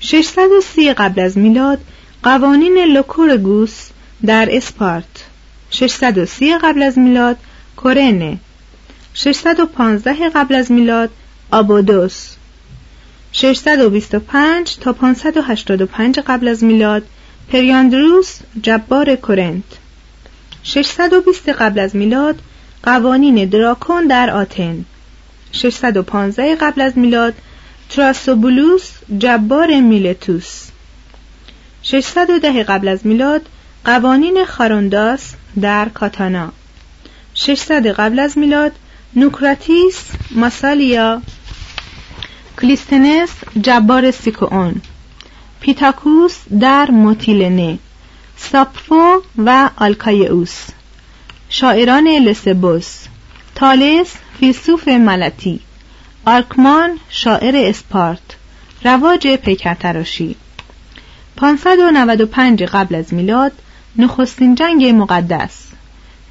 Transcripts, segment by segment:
سی قبل از میلاد قوانین لوکورگوس در اسپارت. 630 قبل از میلاد کورنه. 615 قبل از میلاد آبودوس 625 تا 585 قبل از میلاد پریاندروس جبار کورنت. 620 قبل از میلاد قوانین دراکون در آتن. 615 قبل از میلاد تراسوبولوس جبار میلتوس. 610 قبل از میلاد قوانین خارونداس در کاتانا. 600 قبل از میلاد نوکراتیس ماسالیا کلیستنس جبار سیکوون پیتاکوس در موتیلنه. ساپفو و آلکایوس شاعران لسبوس. تالس فیلسوف ملتی. آرکمان شاعر اسپارت. رواج پیکرتراشی. 595 قبل از میلاد نخستین جنگ مقدس.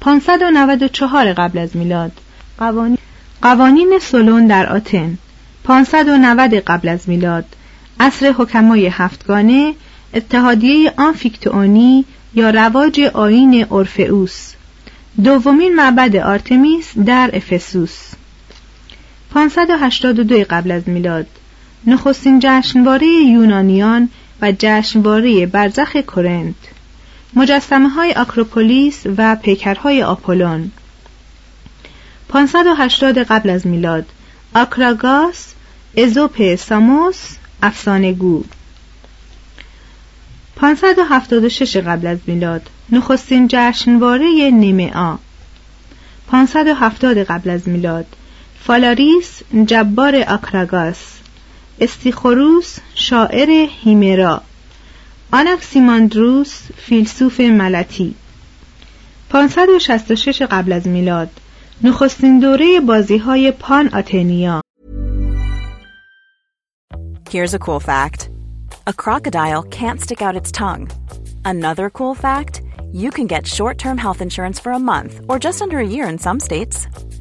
594 قبل از میلاد قوانین, قوانین سولون در آتن. 590 قبل از میلاد عصر حکمای هفتگانه اتحادیه آنفیکتئونی یا رواج آین اورفئوس. دومین معبد آرتمیس در افسوس. 582 قبل از میلاد. نخستین جشنواره یونانیان و جشنواره برزخ کرنت مجسمه های آکروپولیس و پیکرهای آپولون. 580 قبل از میلاد. آکراگاس ازوپ ساموس افسانگو 576 قبل از میلاد. نخستین جشنواره نیمعا 570 قبل از میلاد. فالاریس جبار آکراگاس استیخوروس شاعر هیمرا آناکسیماندروس فیلسوف ملتی 566 قبل از میلاد نخستین دوره بازی های پان آتنیا Here's a cool fact. A crocodile can't stick out its tongue. Another cool fact, you can get short-term health insurance for a month or just under a year in some states.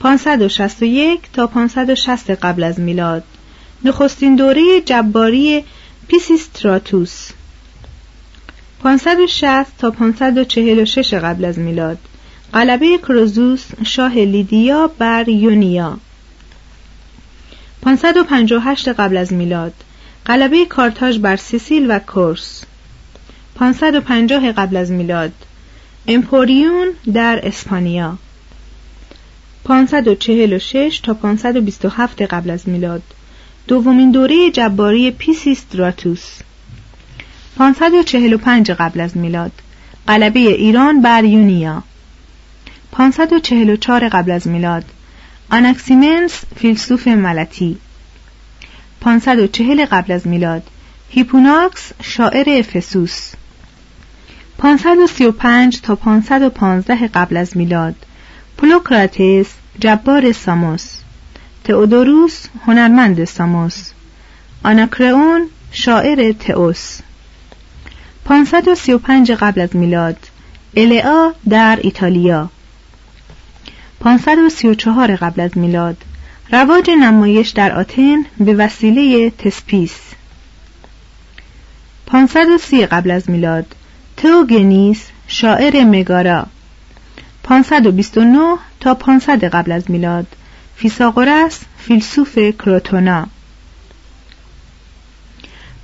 561 تا 560 قبل از میلاد. نخستین دوره جباری پیسیستراتوس. 560 تا 546 قبل از میلاد. غلبه کروزوس شاه لیدیا بر یونیا. 558 قبل از میلاد. غلبه کارتاژ بر سیسیل و کورس. 550 قبل از میلاد. امپوریون در اسپانیا. 546 تا 527 قبل از میلاد. دومین دوره جباری پیسیستراتوس 545 قبل از میلاد. غلبه ایران بر یونیا. 544 قبل از میلاد. آناکسیمنس فیلسوف ملطی. 540 قبل از میلاد. هیپوناکس شاعر افسوس 535 تا 515 قبل از میلاد. پلوکراتس جبار ساموس. تئودوروس هنرمند ساموس. آناکرئون شاعر تئوس. 535 قبل از میلاد الیا در ایتالیا. 534 قبل از میلاد رواج نمایش در آتن به وسیله تسپیس. 530 قبل از میلاد توگنیس شاعر مگارا. 529 تا 500 قبل از میلاد. فیساغورس فیلسوف کروتونا.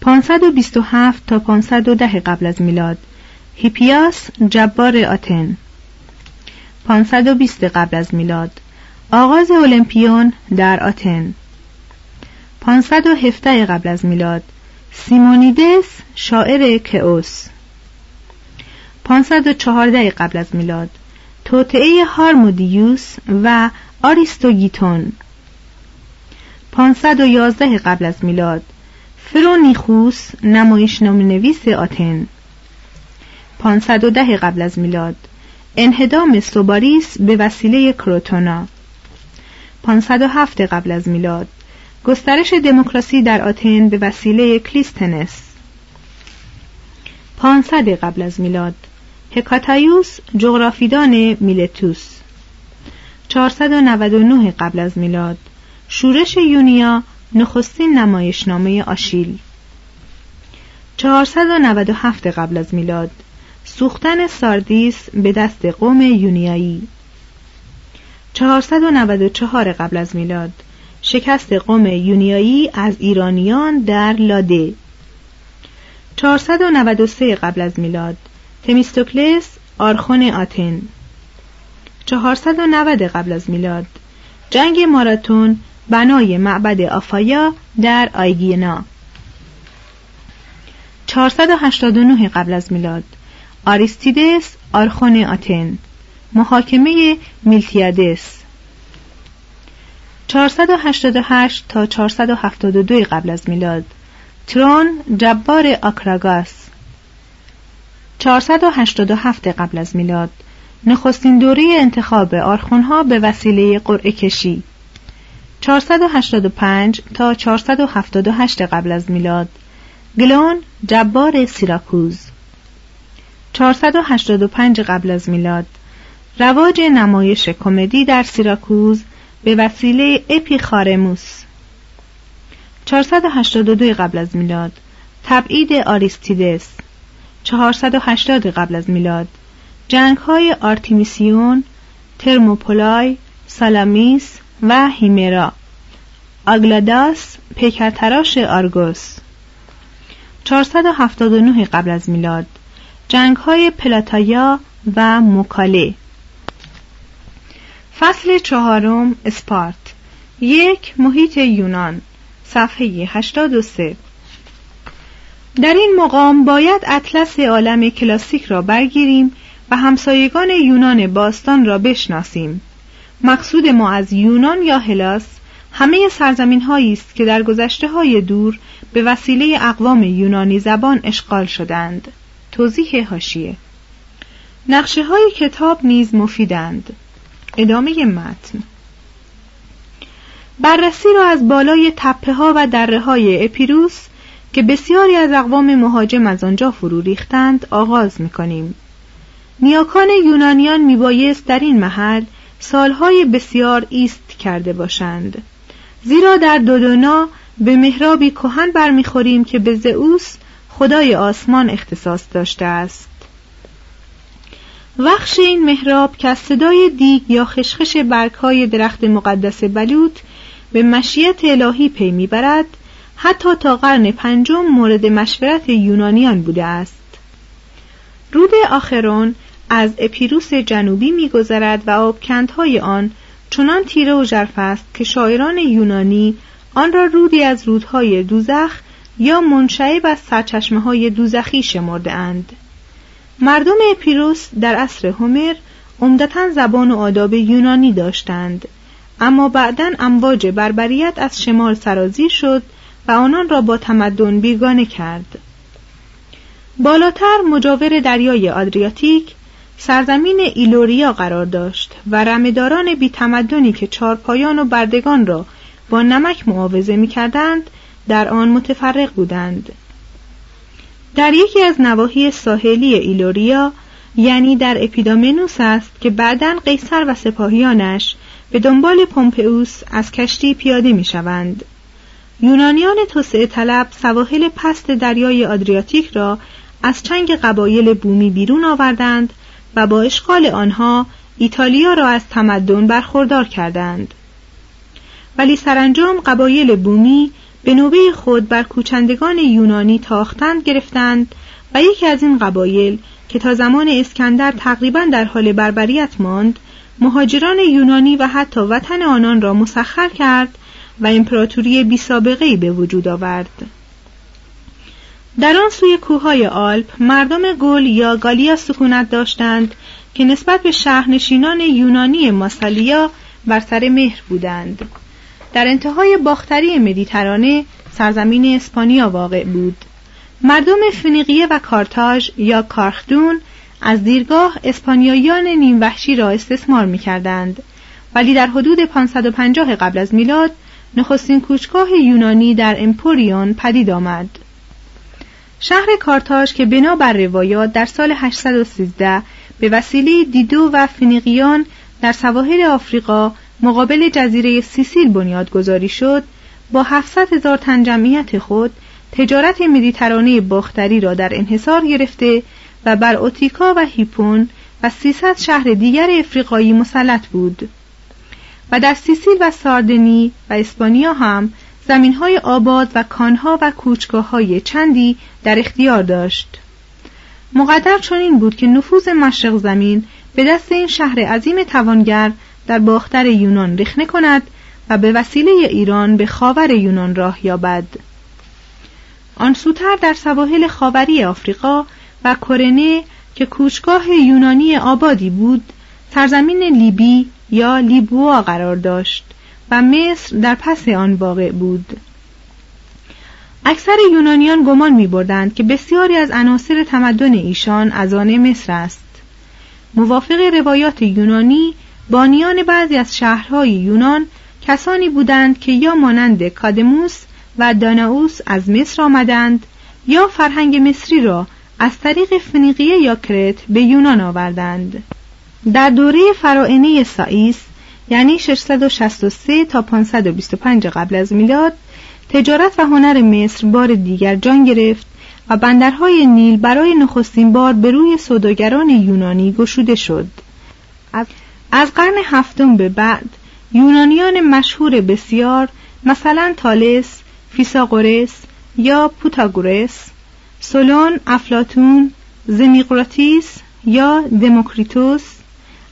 527 تا 510 قبل از میلاد. هیپیاس جبار آتن. 520 قبل از میلاد. آغاز المپیون در آتن. 517 قبل از میلاد. سیمونیدس شاعر کئوس. 514 قبل از میلاد. توطعه هارمودیوس و آریستوگیتون. 511 قبل از میلاد. فرونیخوس نمایش نویس آتن. 510 قبل از میلاد. انهدام سوباریس به وسیله کروتونا. 507 قبل از میلاد. گسترش دموکراسی در آتن به وسیله کلیستنس. 500 قبل از میلاد. هکاتایوس جغرافیدان میلتوس. 499 قبل از میلاد شورش یونیا نخستین نمایشنامه آشیل. 497 قبل از میلاد سوختن ساردیس به دست قوم یونیایی. 494 قبل از میلاد شکست قوم یونیایی از ایرانیان در لاده. 493 قبل از میلاد تمیستوکلس آرخون آتن. 490 قبل از میلاد. جنگ ماراتون بنای معبد آفایا در آیگینا. 489 قبل از میلاد. آریستیدس آرخون آتن. محاکمه میلتیادس. 488 تا 472 قبل از میلاد. ترون جبار آکراگاس. 487 قبل از میلاد. نخستین دوره انتخاب آرخونها به وسیله قرعه کشی. 485 تا 478 قبل از میلاد. گلون جبار سیراکوز. 485 قبل از میلاد. رواج نمایش کمدی در سیراکوز به وسیله اپیخارموس 482 قبل از میلاد. تبعید آریستیدس. 480 قبل از میلاد. جنگ های آرتیمیسیون ترموپولای سالامیس و هیمرا. آگلاداس پیکرتراش آرگوس. 479 قبل از میلاد. جنگ های پلاتایا و موکاله فصل چهارم اسپارت. یک محیط یونان. صفحه 83 در این مقام باید اطلس عالم کلاسیک را برگیریم و همسایگان یونان باستان را بشناسیم. مقصود ما از یونان یا هلاس همه سرزمین هایی است که در گذشته های دور به وسیله اقوام یونانی زبان اشغال شدند. توضیح هاشیه نقشه های کتاب نیز مفیدند. ادامه متن. بررسی را از بالای تپه ها و دره های اپیروس که بسیاری از اقوام مهاجم از آنجا فرو ریختند آغاز می کنیم. نیاکان یونانیان میبایست در این محل سالهای بسیار ایست کرده باشند زیرا در دودونا به مهرابی کهن برمیخوریم که به زئوس خدای آسمان اختصاص داشته است وخش این محراب که از صدای دیگ یا خشخش برگهای درخت مقدس بلوط به مشیت الهی پی می‌برد حتی تا قرن پنجم مورد مشورت یونانیان بوده است رود آخرون از اپیروس جنوبی میگذرد و آبکندهای آن چنان تیره و ژرف است که شاعران یونانی آن را رودی از رودهای دوزخ یا منشعب از سرچشمه های دوزخی شمرده اند. مردم اپیروس در عصر هومر عمدتا زبان و آداب یونانی داشتند اما بعدا امواج بربریت از شمال سرازی شد و آنان را با تمدن بیگانه کرد بالاتر مجاور دریای آدریاتیک سرزمین ایلوریا قرار داشت و رمداران بیتمدنی که چارپایان و بردگان را با نمک معاوضه می کردند در آن متفرق بودند در یکی از نواحی ساحلی ایلوریا یعنی در اپیدامنوس است که بعدا قیصر و سپاهیانش به دنبال پومپئوس از کشتی پیاده می شوند. یونانیان توسعه طلب سواحل پست دریای آدریاتیک را از چنگ قبایل بومی بیرون آوردند و با اشغال آنها ایتالیا را از تمدن برخوردار کردند. ولی سرانجام قبایل بومی به نوبه خود بر کوچندگان یونانی تاختند گرفتند و یکی از این قبایل که تا زمان اسکندر تقریبا در حال بربریت ماند مهاجران یونانی و حتی وطن آنان را مسخر کرد و امپراتوری بی سابقه به وجود آورد. در آن سوی کوههای آلپ مردم گل یا گالیا سکونت داشتند که نسبت به شهرنشینان یونانی ماسالیا بر سر مهر بودند. در انتهای باختری مدیترانه سرزمین اسپانیا واقع بود. مردم فنیقیه و کارتاژ یا کارخدون از دیرگاه اسپانیاییان نیم وحشی را استثمار می کردند ولی در حدود 550 قبل از میلاد نخستین کوچگاه یونانی در امپوریون پدید آمد. شهر کارتاژ که بنا بر روایات در سال 813 به وسیله دیدو و فنیقیان در سواحل آفریقا مقابل جزیره سیسیل بنیادگذاری شد با 700 هزار تن جمعیت خود تجارت مدیترانه باختری را در انحصار گرفته و بر اوتیکا و هیپون و 300 شهر دیگر افریقایی مسلط بود. و در سیسیل و ساردنی و اسپانیا هم زمین های آباد و کانها و کوچگاه های چندی در اختیار داشت. مقدر چنین بود که نفوذ مشرق زمین به دست این شهر عظیم توانگر در باختر یونان رخنه کند و به وسیله ایران به خاور یونان راه یابد. آن سوتر در سواحل خاوری آفریقا و کرنه که کوچگاه یونانی آبادی بود سرزمین لیبی یا لیبوا قرار داشت و مصر در پس آن واقع بود. اکثر یونانیان گمان می بردند که بسیاری از عناصر تمدن ایشان از آن مصر است. موافق روایات یونانی بانیان بعضی از شهرهای یونان کسانی بودند که یا مانند کادموس و داناوس از مصر آمدند یا فرهنگ مصری را از طریق فنیقیه یا کرت به یونان آوردند. در دوره فرائنه سائیس یعنی 663 تا 525 قبل از میلاد تجارت و هنر مصر بار دیگر جان گرفت و بندرهای نیل برای نخستین بار به روی سوداگران یونانی گشوده شد. از قرن هفتم به بعد یونانیان مشهور بسیار مثلا تالس، فیساغورس یا پوتاگورس، سولون، افلاتون، زمیقراتیس یا دموکریتوس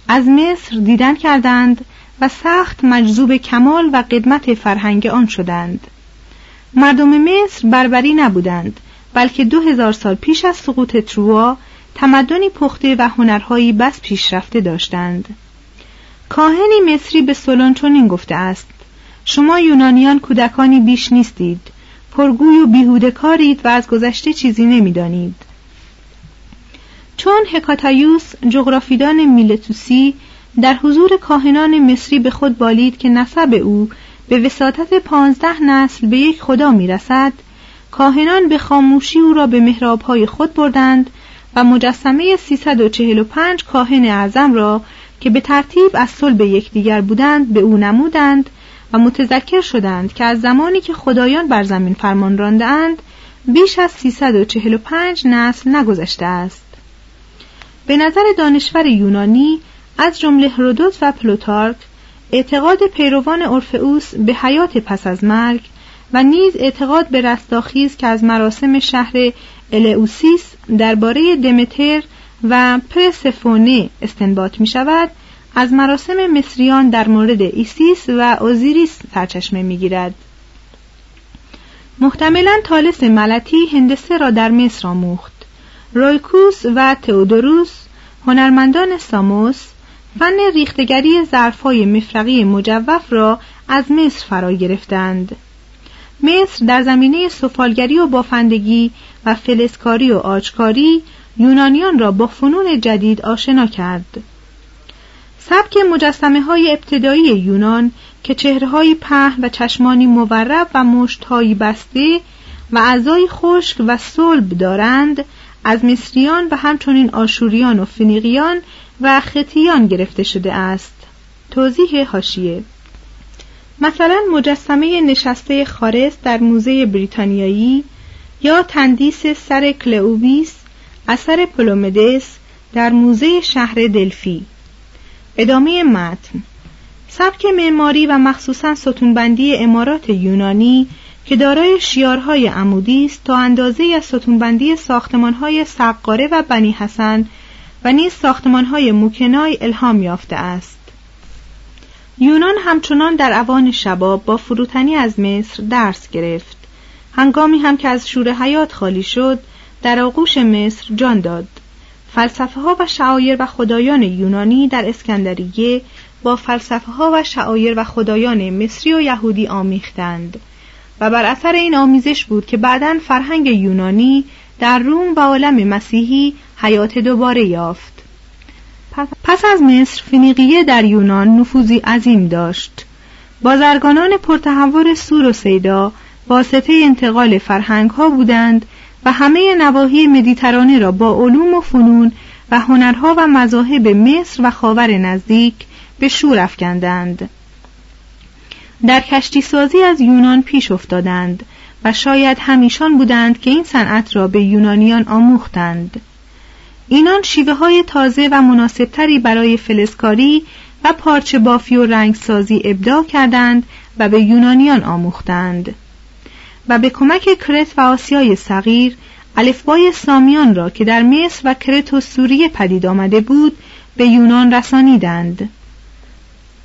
از مصر دیدن کردند و سخت مجذوب کمال و قدمت فرهنگ آن شدند. مردم مصر بربری نبودند بلکه دو هزار سال پیش از سقوط تروا تمدنی پخته و هنرهایی بس پیشرفته داشتند. کاهنی مصری به سولون چنین گفته است شما یونانیان کودکانی بیش نیستید پرگوی و بیهوده کارید و از گذشته چیزی نمی‌دانید. چون هکاتایوس جغرافیدان میلتوسی در حضور کاهنان مصری به خود بالید که نسب او به وساطت پانزده نسل به یک خدا می‌رسد کاهنان به خاموشی او را به محرابهای خود بردند و مجسمه 345 کاهن اعظم را که به ترتیب از صلب یکدیگر بودند به او نمودند و متذکر شدند که از زمانی که خدایان بر زمین فرمان راندهاند بیش از 345 نسل نگذشته است. به نظر دانشور یونانی از جمله هرودوت و پلوتارک اعتقاد پیروان اورفئوس به حیات پس از مرگ و نیز اعتقاد به رستاخیز که از مراسم شهر الئوسیس درباره دمتر و پرسفونه استنباط می شود از مراسم مصریان در مورد ایسیس و اوزیریس سرچشمه می گیرد. محتملا تالس ملطی هندسه را در مصر آموخت. رویکوس و تئودوروس هنرمندان ساموس فن ریختگری ظرفهای مفرقی مجوف را از مصر فرا گرفتند. مصر در زمینه سفالگری و بافندگی و فلسکاری و عاجکاری یونانیان را با فنون جدید آشنا کرد. سبک مجسمه های ابتدایی یونان که چهرههایی په و چشمانی مورب و مشتهایی بسته و اعضای خشک و صلب دارند از مصریان و همچنین آشوریان و فنیقیان و خطیان گرفته شده است. توضیح هاشیه مثلا مجسمه نشسته خارس در موزه بریتانیایی یا تندیس سر کلئوبیس اثر پلومدس در موزه شهر دلفی. ادامه متن. سبک معماری و مخصوصا ستونبندی امارات یونانی که دارای شیارهای عمودی است تا اندازه از ستونبندی ساختمانهای سقاره و بنی حسن و نیز ساختمانهای موکنای الهام یافته است. یونان همچنان در اوان شباب با فروتنی از مصر درس گرفت. هنگامی هم که از شور حیات خالی شد در آغوش مصر جان داد. فلسفه ها و شعایر و خدایان یونانی در اسکندریه با فلسفه ها و شعایر و خدایان مصری و یهودی آمیختند. و بر اثر این آمیزش بود که بعدا فرهنگ یونانی در روم و عالم مسیحی حیات دوباره یافت. پس از مصر فنیقیه در یونان نفوذی عظیم داشت. بازرگانان پرتحور سور و سیدا واسطه انتقال فرهنگ ها بودند و همه نواحی مدیترانه را با علوم و فنون و هنرها و مذاهب مصر و خاور نزدیک به شور افکندند. در کشتی سازی از یونان پیش افتادند و شاید همیشان بودند که این صنعت را به یونانیان آموختند. اینان شیوه های تازه و مناسبتری برای فلسکاری و پارچه بافی و رنگ سازی ابداع کردند و به یونانیان آموختند. و به کمک کرت و آسیای صغیر الفبای سامیان را که در مصر و کرت و سوریه پدید آمده بود به یونان رسانیدند.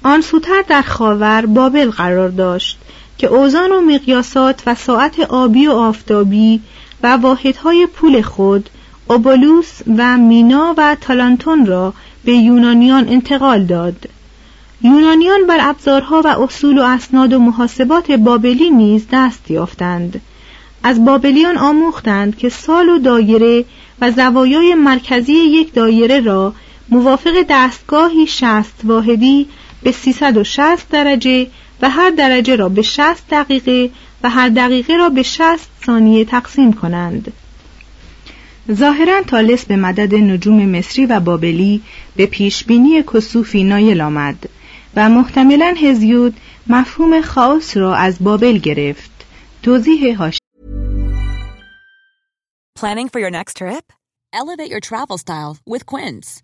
آن سوتر در خاور بابل قرار داشت که اوزان و مقیاسات و ساعت آبی و آفتابی و واحدهای پول خود اوبولوس و مینا و تالانتون را به یونانیان انتقال داد. یونانیان بر ابزارها و اصول و اسناد و محاسبات بابلی نیز دست یافتند. از بابلیان آموختند که سال و دایره و زوایای مرکزی یک دایره را موافق دستگاهی شست واحدی به 360 درجه و هر درجه را به 60 دقیقه و هر دقیقه را به 60 ثانیه تقسیم کنند ظاهرا تالس به مدد نجوم مصری و بابلی به پیشبینی کسوفی نایل آمد و محتملا هزیود مفهوم خاص را از بابل گرفت توضیح هاش Planning for your next trip? Elevate your travel style with Quince.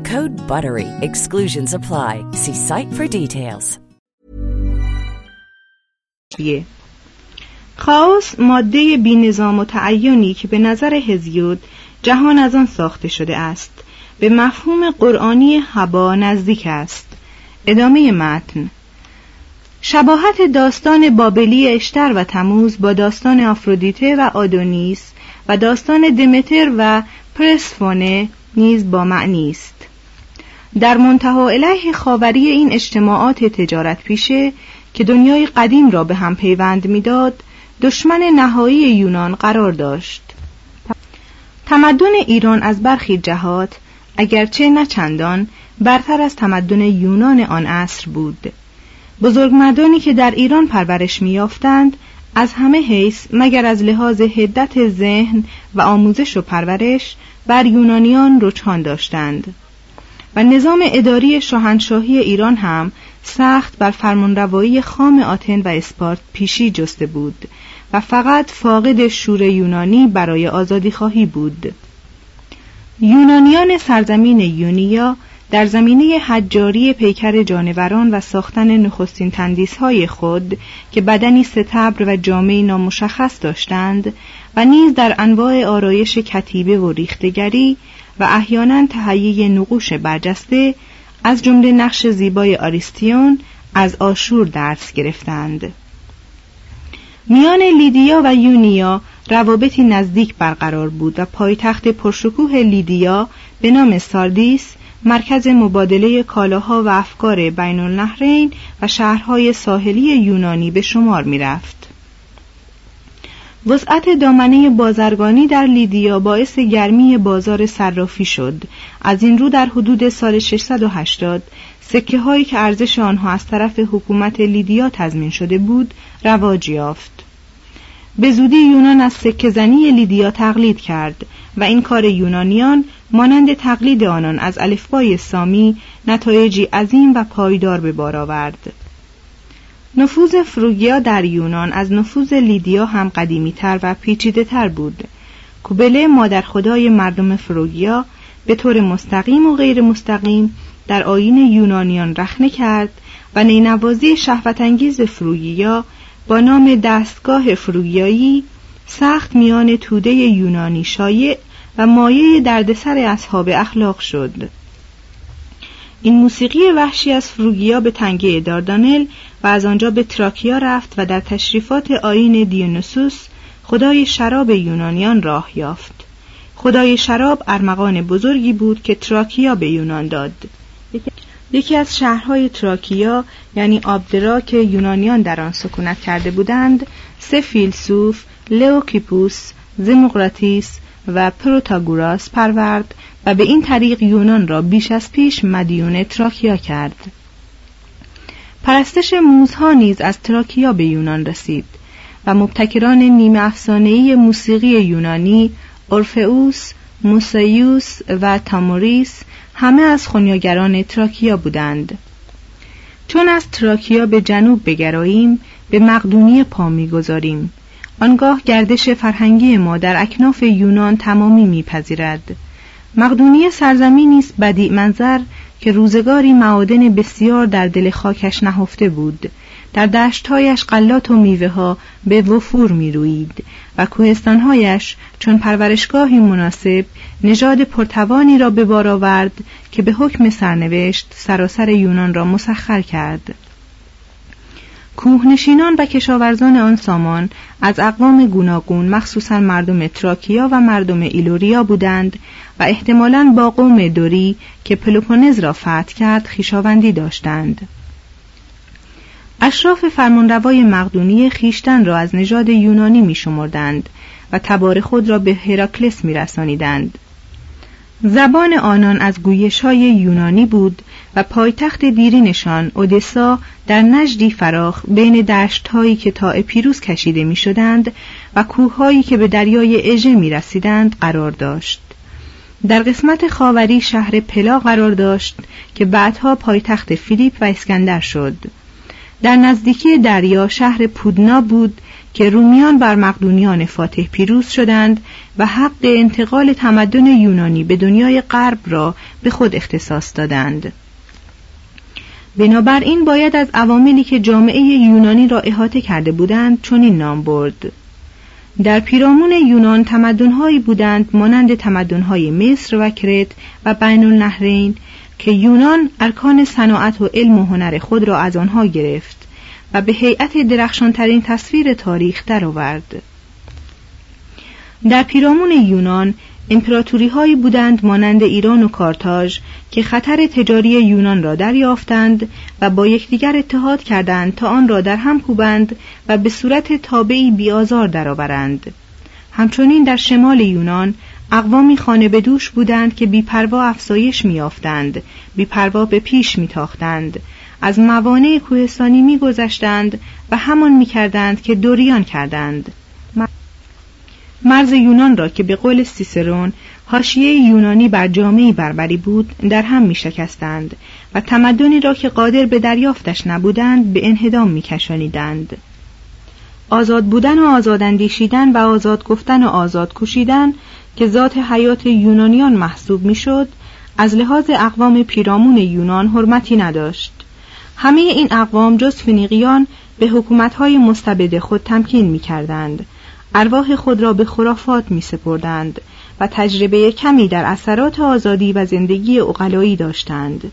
Code BUTTERY. Exclusions apply. See site for details. خاص ماده بی نظام و تعینی که به نظر هزیود جهان از آن ساخته شده است به مفهوم قرآنی هوا نزدیک است ادامه متن شباهت داستان بابلی اشتر و تموز با داستان آفرودیته و آدونیس و داستان دمتر و پرسفونه نیز با معنی است در منتها علیه خاوری این اجتماعات تجارت پیشه که دنیای قدیم را به هم پیوند می‌داد دشمن نهایی یونان قرار داشت. تمدن ایران از برخی جهات اگرچه نه چندان برتر از تمدن یونان آن عصر بود. بزرگمردانی که در ایران پرورش میافتند از همه حیث مگر از لحاظ هدت ذهن و آموزش و پرورش بر یونانیان رجحان داشتند. و نظام اداری شاهنشاهی ایران هم سخت بر فرمانروایی خام آتن و اسپارت پیشی جسته بود و فقط فاقد شور یونانی برای آزادی خواهی بود. یونانیان سرزمین یونیا در زمینه حجاری پیکر جانوران و ساختن نخستین تندیس های خود که بدنی ستبر و جامعی نامشخص داشتند و نیز در انواع آرایش کتیبه و ریختگری و احیانا تهیه نقوش برجسته از جمله نقش زیبای آریستیون از آشور درس گرفتند میان لیدیا و یونیا روابطی نزدیک برقرار بود و پایتخت پرشکوه لیدیا به نام ساردیس مرکز مبادله کالاها و افکار بین النهرین و شهرهای ساحلی یونانی به شمار می رفت. وسعت دامنه بازرگانی در لیدیا باعث گرمی بازار صرافی شد. از این رو در حدود سال 680 سکه هایی که ارزش آنها از طرف حکومت لیدیا تضمین شده بود رواج یافت. به زودی یونان از سکه زنی لیدیا تقلید کرد و این کار یونانیان مانند تقلید آنان از الفبای سامی نتایجی عظیم و پایدار به بار آورد. نفوذ فروگیا در یونان از نفوذ لیدیا هم قدیمی تر و پیچیده تر بود. کوبله مادر خدای مردم فروگیا به طور مستقیم و غیر مستقیم در آین یونانیان رخنه کرد و نینوازی شهوتانگیز فروگیا با نام دستگاه فروگیایی سخت میان توده یونانی شایع و مایه دردسر اصحاب اخلاق شد. این موسیقی وحشی از فروگیا به تنگه داردانل و از آنجا به تراکیا رفت و در تشریفات آین دیونوسوس خدای شراب یونانیان راه یافت. خدای شراب ارمغان بزرگی بود که تراکیا به یونان داد. یکی از شهرهای تراکیا یعنی آبدرا که یونانیان در آن سکونت کرده بودند سه فیلسوف لئوکیپوس ذیمقراطیس و پروتاگوراس پرورد و به این طریق یونان را بیش از پیش مدیون تراکیا کرد. پرستش موزها نیز از تراکیا به یونان رسید و مبتکران نیمه افسانه‌ای موسیقی یونانی اورفئوس، موسیوس و تاموریس همه از خونیاگران تراکیا بودند. چون از تراکیا به جنوب بگراییم به مقدونی پا می‌گذاریم. آنگاه گردش فرهنگی ما در اکناف یونان تمامی میپذیرد. مقدونی سرزمینی است بدیع منظر که روزگاری معادن بسیار در دل خاکش نهفته بود. در دشتهایش قلات و میوه ها به وفور می روید و کوهستانهایش چون پرورشگاهی مناسب نژاد پرتوانی را به بار آورد که به حکم سرنوشت سراسر یونان را مسخر کرد. کوهنشینان و کشاورزان آن سامان از اقوام گوناگون مخصوصا مردم تراکیا و مردم ایلوریا بودند و احتمالاً با قوم دوری که پلوپونز را فتح کرد خیشاوندی داشتند اشراف فرمانروای مقدونی خیشتن را از نژاد یونانی می شمردند و تبار خود را به هراکلس می رسانیدند. زبان آنان از گویش های یونانی بود و پایتخت دیرینشان اودسا در نجدی فراخ بین دشت هایی که تا پیروز کشیده می شدند و کوههایی که به دریای اژه می رسیدند قرار داشت. در قسمت خاوری شهر پلا قرار داشت که بعدها پایتخت فیلیپ و اسکندر شد. در نزدیکی دریا شهر پودنا بود که رومیان بر مقدونیان فاتح پیروز شدند و حق انتقال تمدن یونانی به دنیای غرب را به خود اختصاص دادند. بنابراین باید از عواملی که جامعه یونانی را احاطه کرده بودند چنین نام برد در پیرامون یونان تمدنهایی بودند مانند تمدنهای مصر و کرت و بین النهرین که یونان ارکان صناعت و علم و هنر خود را از آنها گرفت و به هیئت درخشانترین تصویر تاریخ درآورد. در پیرامون یونان امپراتوری هایی بودند مانند ایران و کارتاژ که خطر تجاری یونان را دریافتند و با یکدیگر اتحاد کردند تا آن را در هم کوبند و به صورت تابعی بیازار درآورند. همچنین در شمال یونان اقوامی خانه به دوش بودند که بیپروا افزایش میافتند بیپروا به پیش میتاختند از موانع کوهستانی میگذشتند و همان می‌کردند که دوریان کردند مرز یونان را که به قول سیسرون حاشیه یونانی بر جامعه بربری بود در هم می شکستند و تمدنی را که قادر به دریافتش نبودند به انهدام می کشانیدند. آزاد بودن و آزاد اندیشیدن و آزاد گفتن و آزاد کشیدن که ذات حیات یونانیان محسوب می‌شد از لحاظ اقوام پیرامون یونان حرمتی نداشت همه این اقوام جز فنیقیان به حکومتهای مستبد خود تمکین می کردند. ارواح خود را به خرافات می سپردند و تجربه کمی در اثرات آزادی و زندگی اقلایی داشتند.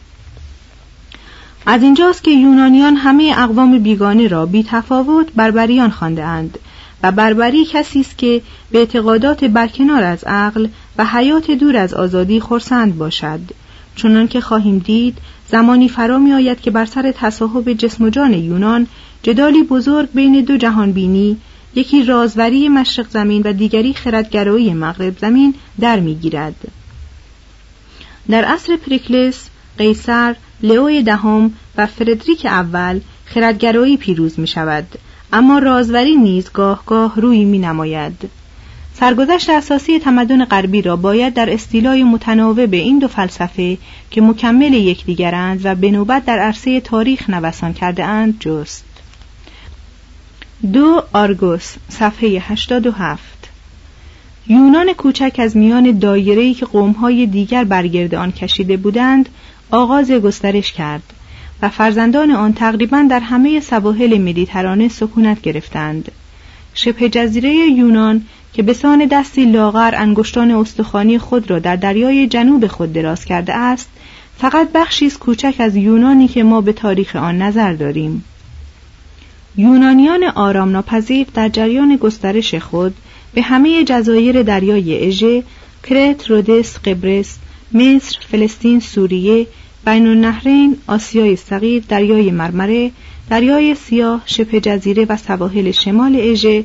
از اینجاست که یونانیان همه اقوام بیگانه را بی تفاوت بربریان خانده اند و بربری کسی است که به اعتقادات برکنار از عقل و حیات دور از آزادی خورسند باشد چنان که خواهیم دید زمانی فرا می آید که بر سر تصاحب جسم و جان یونان جدالی بزرگ بین دو جهان بینی یکی رازوری مشرق زمین و دیگری خردگرایی مغرب زمین در می‌گیرد. در عصر پریکلس قیصر لئو دهم و فردریک اول خردگرایی پیروز می شود اما رازوری نیز گاه گاه روی می نماید سرگذشت اساسی تمدن غربی را باید در استیلای متناوب به این دو فلسفه که مکمل یکدیگرند و به نوبت در عرصه تاریخ نوسان کرده اند جست. دو آرگوس صفحه 87 یونان کوچک از میان دایره‌ای که قومهای دیگر برگرد آن کشیده بودند آغاز گسترش کرد و فرزندان آن تقریبا در همه سواحل مدیترانه سکونت گرفتند. شبه جزیره یونان که به سان دستی لاغر انگشتان استخوانی خود را در دریای جنوب خود دراز کرده است فقط بخشی کوچک از یونانی که ما به تاریخ آن نظر داریم. یونانیان آرام ناپذیر در جریان گسترش خود به همه جزایر دریای اژه، کرت، رودس، قبرس، مصر، فلسطین، سوریه، بین النهرین، آسیای صغیر، دریای مرمره، دریای سیاه، شبه جزیره و سواحل شمال اژه،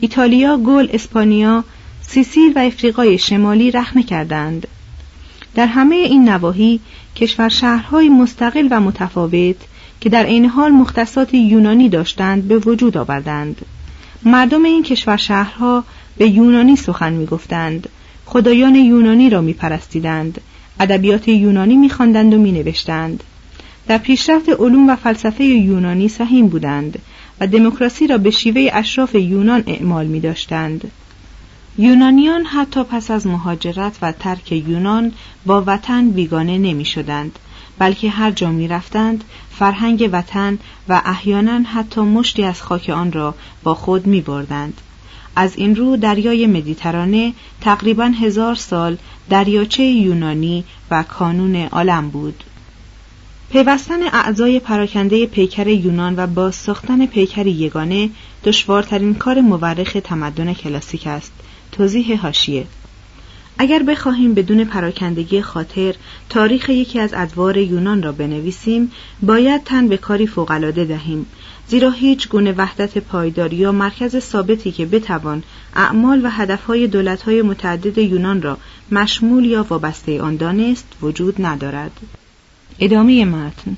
ایتالیا، گل، اسپانیا، سیسیل و افریقای شمالی رخنه کردند. در همه این نواحی کشور شهرهای مستقل و متفاوت که در عین حال مختصات یونانی داشتند به وجود آوردند. مردم این کشور شهرها به یونانی سخن می‌گفتند. خدایان یونانی را میپرستیدند. ادبیات یونانی میخواندند و مینوشتند. در پیشرفت علوم و فلسفه یونانی سهیم بودند. و دموکراسی را به شیوه اشراف یونان اعمال می داشتند. یونانیان حتی پس از مهاجرت و ترک یونان با وطن بیگانه نمی شدند بلکه هر جا می رفتند فرهنگ وطن و احیانا حتی مشتی از خاک آن را با خود می بردند. از این رو دریای مدیترانه تقریبا هزار سال دریاچه یونانی و کانون عالم بود. پیوستن اعضای پراکنده پیکر یونان و بازساختن پیکر یگانه دشوارترین کار مورخ تمدن کلاسیک است. توضیح هاشیه اگر بخواهیم بدون پراکندگی خاطر تاریخ یکی از ادوار یونان را بنویسیم باید تن به کاری فوقالعاده دهیم زیرا هیچ گونه وحدت پایداری یا مرکز ثابتی که بتوان اعمال و هدفهای دولتهای متعدد یونان را مشمول یا وابسته آن دانست وجود ندارد ادامه متن.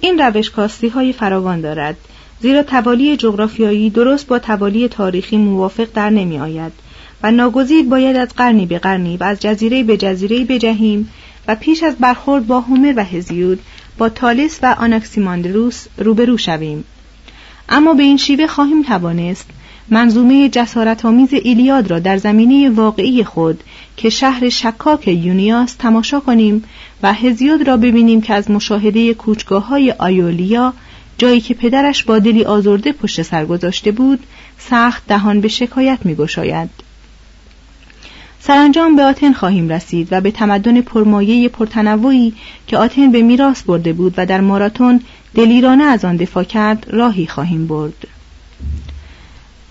این روش کاستی های فراوان دارد زیرا توالی جغرافیایی درست با توالی تاریخی موافق در نمی آید و ناگزیر باید از قرنی به قرنی و از جزیره به جزیره بجهیم و پیش از برخورد با هومر و هزیود با تالس و آناکسیماندروس روبرو شویم. اما به این شیوه خواهیم توانست منظومه جسارت آمیز ایلیاد را در زمینه واقعی خود که شهر شکاک یونیاس تماشا کنیم و هزیود را ببینیم که از مشاهده کوچگاه های آیولیا جایی که پدرش با دلی آزرده پشت سر گذاشته بود سخت دهان به شکایت می گشاید. سرانجام به آتن خواهیم رسید و به تمدن پرمایه پرتنوعی که آتن به میراث برده بود و در ماراتون دلیرانه از آن دفاع کرد راهی خواهیم برد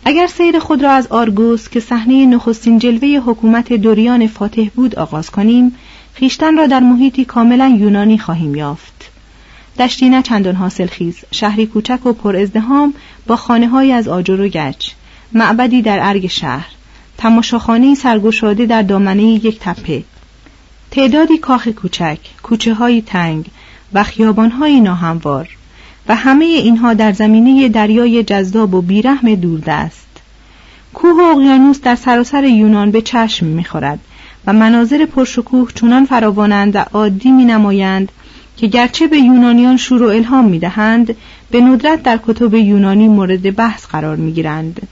اگر سیر خود را از آرگوس که صحنه نخستین جلوه حکومت دوریان فاتح بود آغاز کنیم خیشتن را در محیطی کاملا یونانی خواهیم یافت. دشتی نه چندان حاصل خیز شهری کوچک و پر ازدهام با خانه از آجر و گچ معبدی در ارگ شهر تماشاخانه سرگشاده در دامنه یک تپه. تعدادی کاخ کوچک کوچه های تنگ و خیابان های ناهموار و همه اینها در زمینه دریای جذاب و بیرحم دوردست. کوه و اقیانوس در سراسر یونان به چشم می‌خورد. و مناظر پرشکوه چونان فراوانند و عادی می نمایند که گرچه به یونانیان شور و الهام می دهند به ندرت در کتب یونانی مورد بحث قرار می گیرند.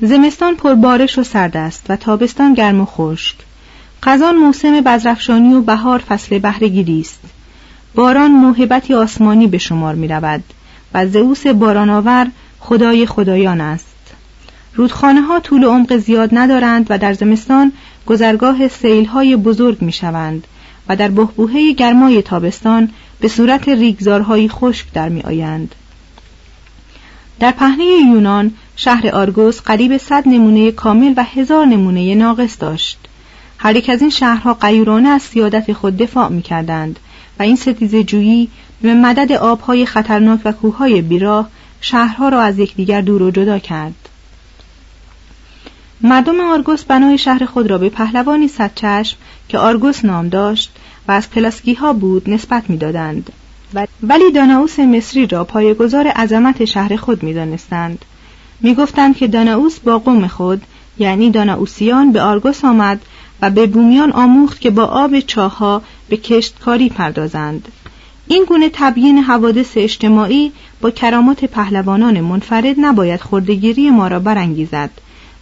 زمستان پربارش و سرد است و تابستان گرم و خشک. خزان موسم بزرفشانی و بهار فصل بهرهگیری است. باران موهبتی آسمانی به شمار می رود و زئوس بارانآور خدای خدایان است. رودخانه ها طول و عمق زیاد ندارند و در زمستان گذرگاه سیل های بزرگ می شوند و در بهبوهه گرمای تابستان به صورت ریگزارهای خشک در می آیند. در پهنه یونان شهر آرگوس قریب صد نمونه کامل و هزار نمونه ناقص داشت هر یک از این شهرها قیورانه از سیادت خود دفاع می کردند و این ستیز جویی به مدد آبهای خطرناک و کوههای بیراه شهرها را از یکدیگر دور و جدا کرد مردم آرگوس بنای شهر خود را به پهلوانی صد چشم که آرگوس نام داشت و از پلاسکی ها بود نسبت می‌دادند. ولی داناوس مصری را پایگزار عظمت شهر خود می‌دانستند. می‌گفتند که داناوس با قوم خود یعنی داناوسیان به آرگوس آمد و به بومیان آموخت که با آب چاها به کشتکاری پردازند. این گونه تبیین حوادث اجتماعی با کرامات پهلوانان منفرد نباید خردگیری ما را برانگیزد.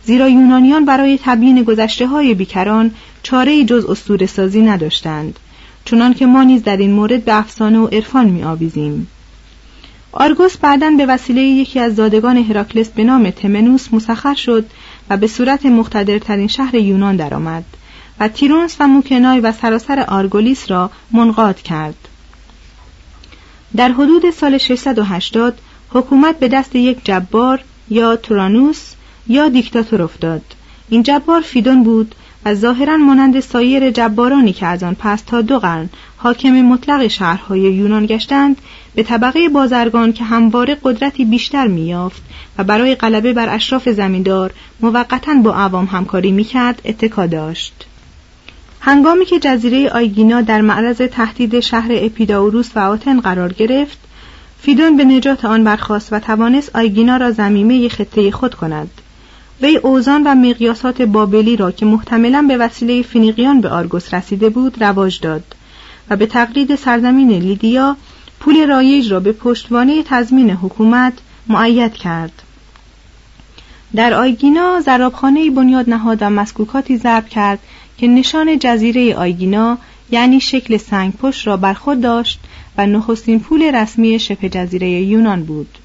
زیرا یونانیان برای تبیین گذشته های بیکران چاره جز استور سازی نداشتند چنان که ما نیز در این مورد به افسانه و عرفان می آویزیم. آرگوس بعدا به وسیله یکی از زادگان هراکلس به نام تمنوس مسخر شد و به صورت مقتدرترین شهر یونان درآمد و تیرونس و موکنای و سراسر آرگولیس را منقاد کرد. در حدود سال 680 حکومت به دست یک جبار یا تورانوس یا دیکتاتور افتاد. این جبار فیدون بود و ظاهرا مانند سایر جبارانی که از آن پس تا دو قرن حاکم مطلق شهرهای یونان گشتند به طبقه بازرگان که همواره قدرتی بیشتر میافت و برای غلبه بر اشراف زمیندار موقتا با عوام همکاری می‌کرد اتکا داشت. هنگامی که جزیره آیگینا در معرض تهدید شهر اپیداوروس و آتن قرار گرفت فیدون به نجات آن برخاست و توانست آیگینا را ضمیمه خطه خود کند. وی اوزان و مقیاسات بابلی را که محتملا به وسیله فینیقیان به آرگوس رسیده بود رواج داد و به تقلید سرزمین لیدیا پول رایج را به پشتوانه تضمین حکومت مؤید کرد. در آیگینا زرابخانه بنیاد نهاد و مسکوکاتی ضرب کرد که نشان جزیره آیگینا یعنی شکل سنگ پشت را بر خود داشت و نخستین پول رسمی شبه جزیره یونان بود.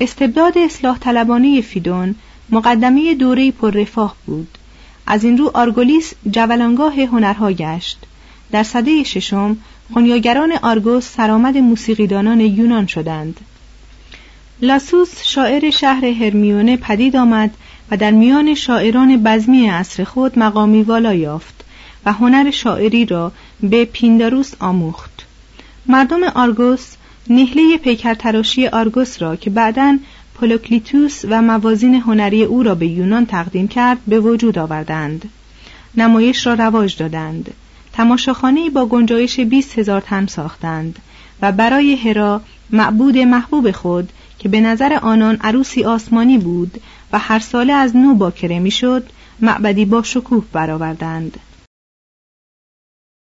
استبداد اصلاح طلبانه فیدون مقدمه دوره پر رفاه بود. از این رو آرگولیس جولانگاه هنرها گشت. در صده ششم خونیاگران آرگوس سرآمد موسیقیدانان یونان شدند. لاسوس شاعر شهر هرمیونه پدید آمد و در میان شاعران بزمی عصر خود مقامی والا یافت و هنر شاعری را به پینداروس آموخت. مردم آرگوس نهله پیکرتراشی آرگوس را که بعداً پولوکلیتوس و موازین هنری او را به یونان تقدیم کرد به وجود آوردند. نمایش را رواج دادند. تماشاخانه با گنجایش 20 هزار تن ساختند و برای هرا معبود محبوب خود که به نظر آنان عروسی آسمانی بود و هر ساله از نو باکره می‌شد معبدی با شکوه برآوردند.